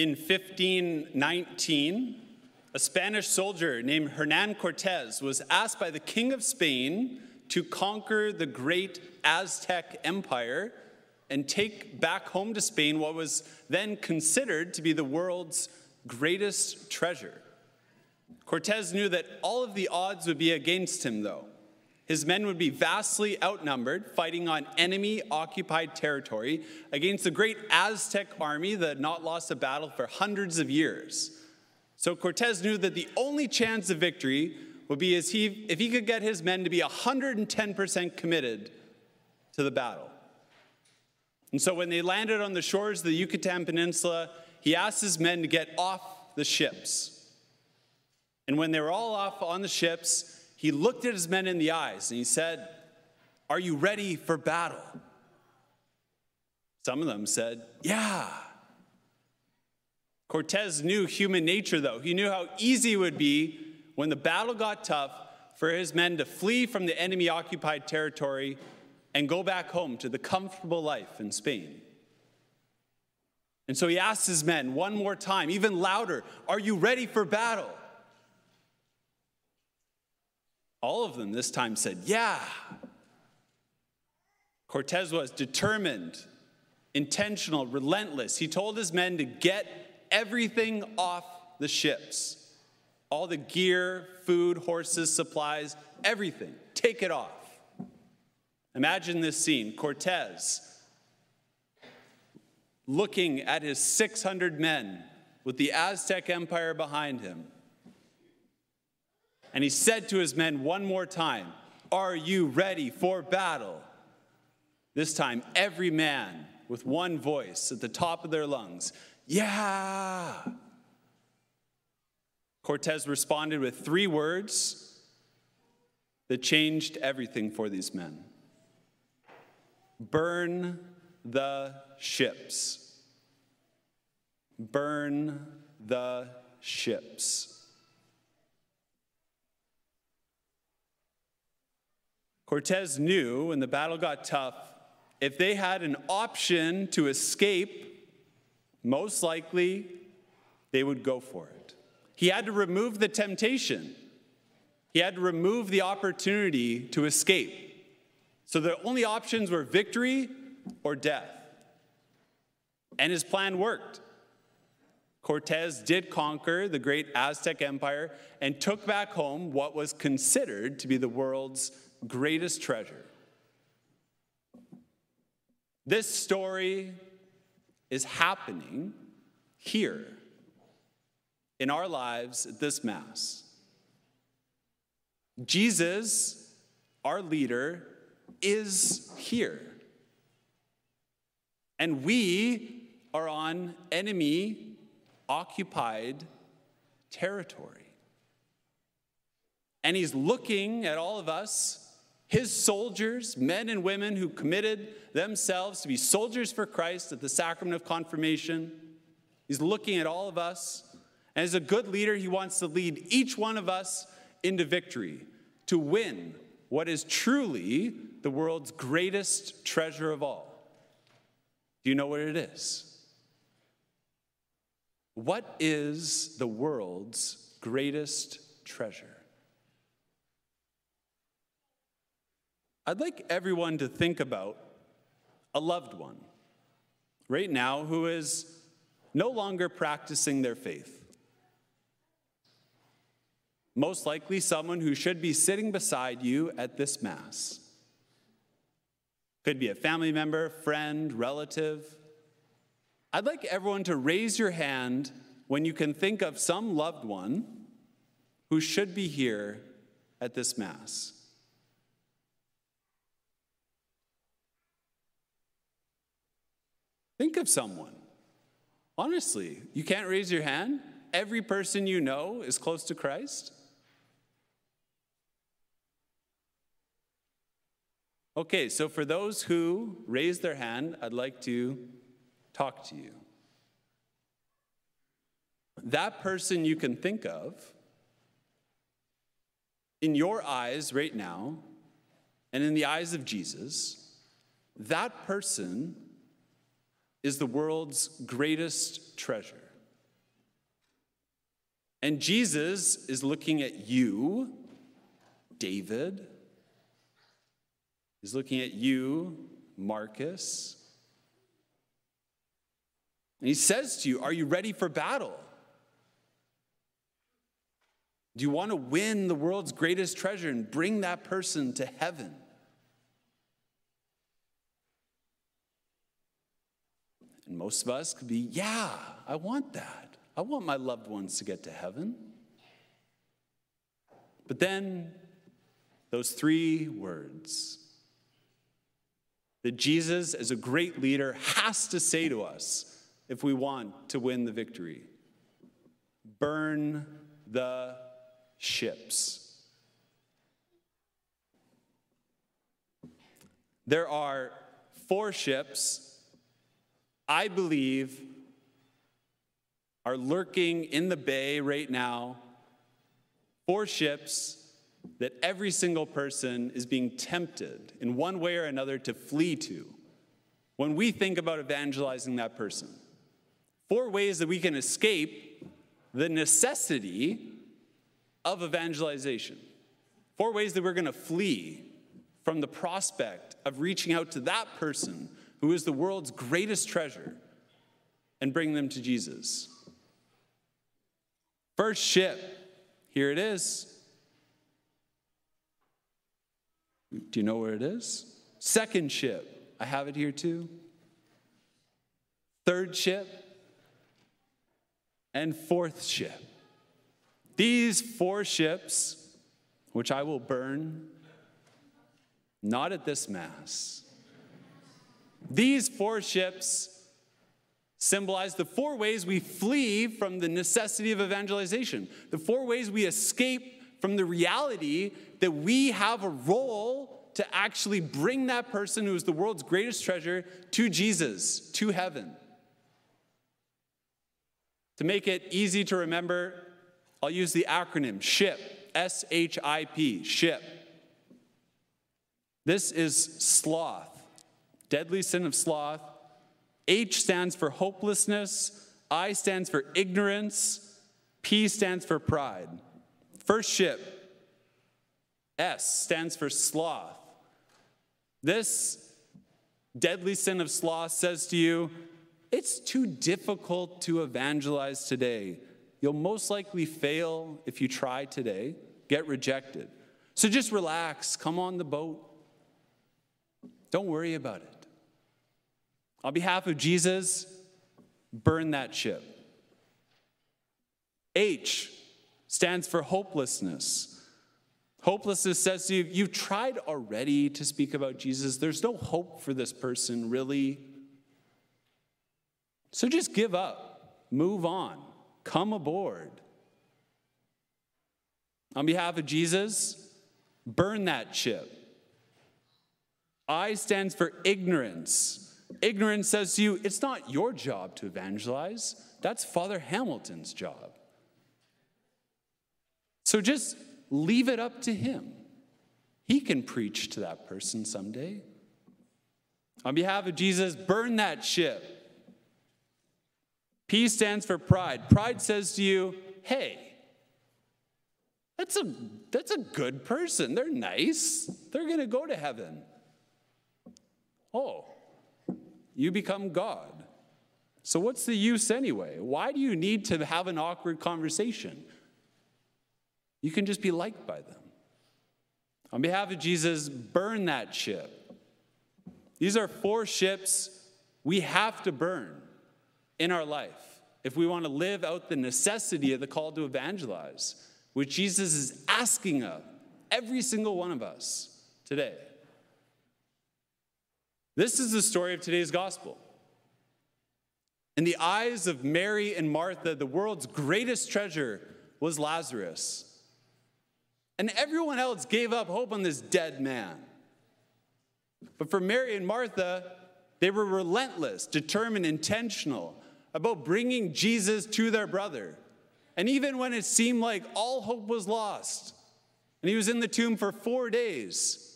In 1519, a Spanish soldier named Hernan Cortez was asked by the King of Spain to conquer the great Aztec Empire and take back home to Spain what was then considered to be the world's greatest treasure. Cortez knew that all of the odds would be against him, though. His men would be vastly outnumbered, fighting on enemy occupied territory against the great Aztec army that had not lost a battle for hundreds of years. So Cortez knew that the only chance of victory would be as he, if he could get his men to be 110% committed to the battle. And so when they landed on the shores of the Yucatan Peninsula, he asked his men to get off the ships. And when they were all off on the ships, he looked at his men in the eyes and he said, Are you ready for battle? Some of them said, Yeah. Cortez knew human nature, though. He knew how easy it would be when the battle got tough for his men to flee from the enemy occupied territory and go back home to the comfortable life in Spain. And so he asked his men one more time, even louder, Are you ready for battle? All of them this time said, Yeah. Cortez was determined, intentional, relentless. He told his men to get everything off the ships all the gear, food, horses, supplies, everything. Take it off. Imagine this scene Cortez looking at his 600 men with the Aztec Empire behind him. And he said to his men one more time, Are you ready for battle? This time, every man with one voice at the top of their lungs, Yeah! Cortez responded with three words that changed everything for these men burn the ships. Burn the ships. Cortez knew when the battle got tough, if they had an option to escape, most likely they would go for it. He had to remove the temptation, he had to remove the opportunity to escape. So the only options were victory or death. And his plan worked. Cortez did conquer the great Aztec Empire and took back home what was considered to be the world's greatest treasure. This story is happening here in our lives at this Mass. Jesus, our leader, is here. And we are on enemy occupied territory. And he's looking at all of us, his soldiers, men and women who committed themselves to be soldiers for Christ at the sacrament of confirmation. He's looking at all of us. And as a good leader, he wants to lead each one of us into victory, to win what is truly the world's greatest treasure of all. Do you know what it is? What is the world's greatest treasure? I'd like everyone to think about a loved one right now who is no longer practicing their faith. Most likely, someone who should be sitting beside you at this Mass. Could be a family member, friend, relative. I'd like everyone to raise your hand when you can think of some loved one who should be here at this Mass. Think of someone. Honestly, you can't raise your hand? Every person you know is close to Christ? Okay, so for those who raised their hand, I'd like to talk to you. That person you can think of, in your eyes right now, and in the eyes of Jesus, that person is the world's greatest treasure. And Jesus is looking at you, David. He's looking at you, Marcus. And he says to you, Are you ready for battle? Do you want to win the world's greatest treasure and bring that person to heaven? And most of us could be, Yeah, I want that. I want my loved ones to get to heaven. But then, those three words that Jesus, as a great leader, has to say to us if we want to win the victory burn the ships. There are four ships, I believe, are lurking in the bay right now. Four ships that every single person is being tempted in one way or another to flee to when we think about evangelizing that person. Four ways that we can escape the necessity of evangelization. Four ways that we're going to flee from the prospect of reaching out to that person who is the world's greatest treasure and bring them to Jesus. First ship, here it is. Do you know where it is? Second ship, I have it here too. Third ship, and fourth ship. These four ships, which I will burn, not at this Mass, these four ships symbolize the four ways we flee from the necessity of evangelization, the four ways we escape from the reality that we have a role to actually bring that person who is the world's greatest treasure to Jesus, to heaven. To make it easy to remember, I'll use the acronym SHIP, S H I P, SHIP. This is sloth, deadly sin of sloth. H stands for hopelessness, I stands for ignorance, P stands for pride. First ship, S stands for sloth. This deadly sin of sloth says to you, it's too difficult to evangelize today. You'll most likely fail if you try today, get rejected. So just relax, come on the boat. Don't worry about it. On behalf of Jesus, burn that ship. H stands for hopelessness. Hopelessness says to you, you've tried already to speak about Jesus. There's no hope for this person, really. So just give up, move on, come aboard. On behalf of Jesus, burn that ship. I stands for ignorance. Ignorance says to you, it's not your job to evangelize, that's Father Hamilton's job. So just leave it up to him. He can preach to that person someday. On behalf of Jesus, burn that ship. P stands for pride. Pride says to you, hey, that's a, that's a good person. They're nice. They're going to go to heaven. Oh, you become God. So, what's the use anyway? Why do you need to have an awkward conversation? You can just be liked by them. On behalf of Jesus, burn that ship. These are four ships we have to burn in our life if we want to live out the necessity of the call to evangelize, which Jesus is asking of every single one of us today. This is the story of today's gospel. In the eyes of Mary and Martha, the world's greatest treasure was Lazarus. And everyone else gave up hope on this dead man. But for Mary and Martha, they were relentless, determined, intentional about bringing Jesus to their brother. And even when it seemed like all hope was lost, and he was in the tomb for four days,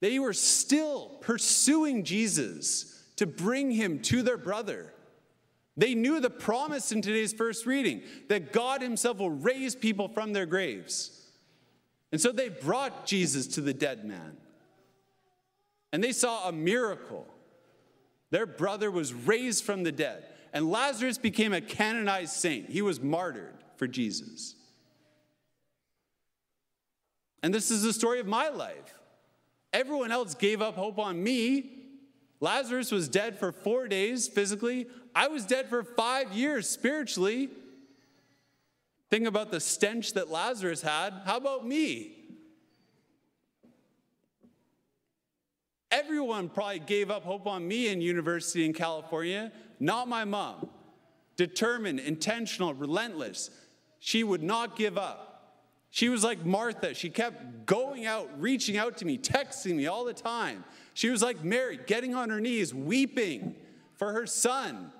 they were still pursuing Jesus to bring him to their brother, They knew the promise in today's first reading that God Himself will raise people from their graves. And so they brought Jesus to the dead man. And they saw a miracle. Their brother was raised from the dead, and Lazarus became a canonized saint. He was martyred for Jesus. And this is the story of my life. Everyone else gave up hope on me. Lazarus was dead for four days physically. I was dead for five years spiritually. Think about the stench that Lazarus had. How about me? Everyone probably gave up hope on me in university in California, not my mom. Determined, intentional, relentless. She would not give up. She was like Martha. She kept going out, reaching out to me, texting me all the time. She was like Mary, getting on her knees, weeping for her son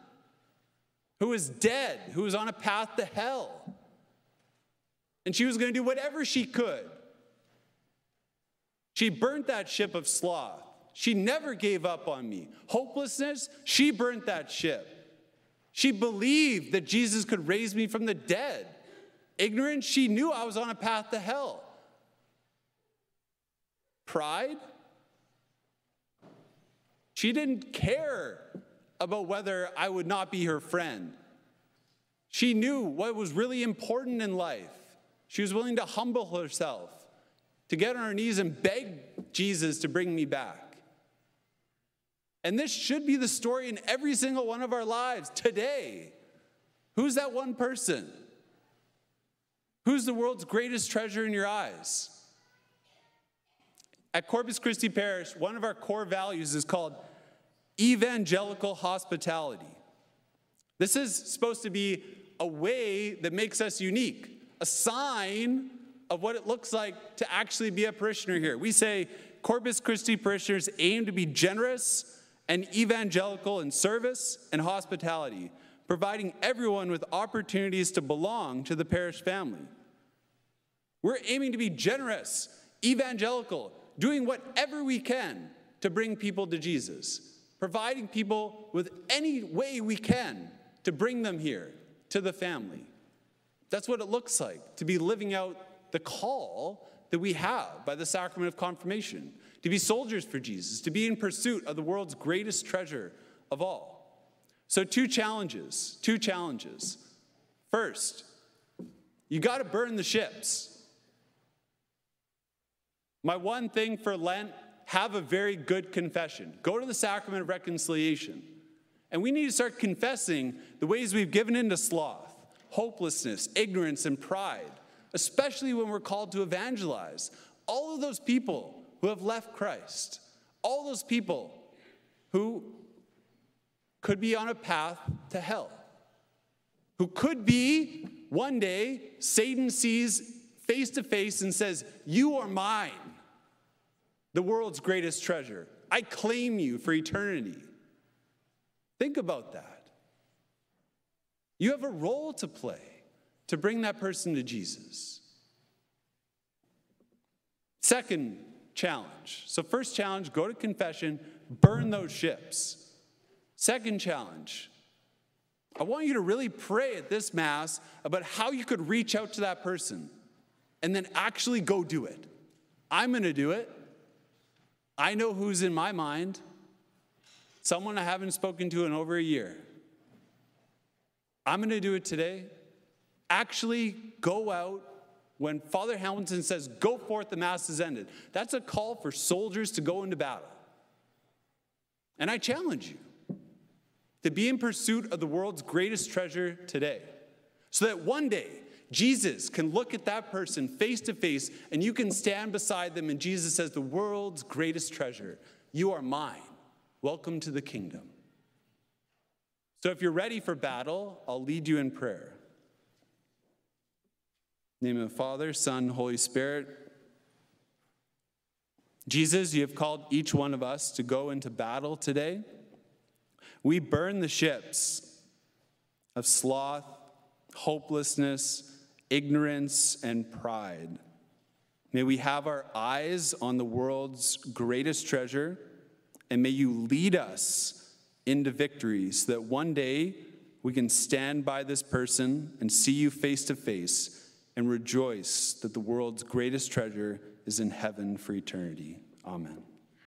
who was dead, who was on a path to hell. And she was going to do whatever she could. She burnt that ship of sloth. She never gave up on me. Hopelessness, she burnt that ship. She believed that Jesus could raise me from the dead. Ignorance, she knew I was on a path to hell. Pride, she didn't care about whether I would not be her friend. She knew what was really important in life. She was willing to humble herself, to get on her knees and beg Jesus to bring me back. And this should be the story in every single one of our lives today. Who's that one person? Who's the world's greatest treasure in your eyes? At Corpus Christi Parish, one of our core values is called evangelical hospitality. This is supposed to be a way that makes us unique, a sign of what it looks like to actually be a parishioner here. We say Corpus Christi parishioners aim to be generous and evangelical in service and hospitality, providing everyone with opportunities to belong to the parish family. We're aiming to be generous, evangelical, doing whatever we can to bring people to Jesus, providing people with any way we can to bring them here to the family. That's what it looks like to be living out the call that we have by the sacrament of confirmation to be soldiers for Jesus, to be in pursuit of the world's greatest treasure of all. So, two challenges, two challenges. First, you got to burn the ships. My one thing for Lent have a very good confession. Go to the sacrament of reconciliation. And we need to start confessing the ways we've given into sloth, hopelessness, ignorance, and pride, especially when we're called to evangelize. All of those people who have left Christ, all those people who could be on a path to hell, who could be one day Satan sees face to face and says, You are mine, the world's greatest treasure. I claim you for eternity. Think about that. You have a role to play to bring that person to Jesus. Second challenge. So, first challenge go to confession, burn those ships. Second challenge I want you to really pray at this Mass about how you could reach out to that person and then actually go do it. I'm going to do it. I know who's in my mind. Someone I haven't spoken to in over a year. I'm going to do it today. Actually, go out when Father Hamilton says, Go forth, the Mass is ended, that's a call for soldiers to go into battle. And I challenge you to be in pursuit of the world's greatest treasure today, so that one day Jesus can look at that person face to face and you can stand beside them, and Jesus says, The world's greatest treasure, you are mine. Welcome to the kingdom. So if you're ready for battle, I'll lead you in prayer name of the Father, Son, Holy Spirit. Jesus, you have called each one of us to go into battle today. We burn the ships of sloth, hopelessness, ignorance, and pride. May we have our eyes on the world's greatest treasure, and may you lead us into victories so that one day we can stand by this person and see you face to face and rejoice that the world's greatest treasure is in heaven for eternity. Amen.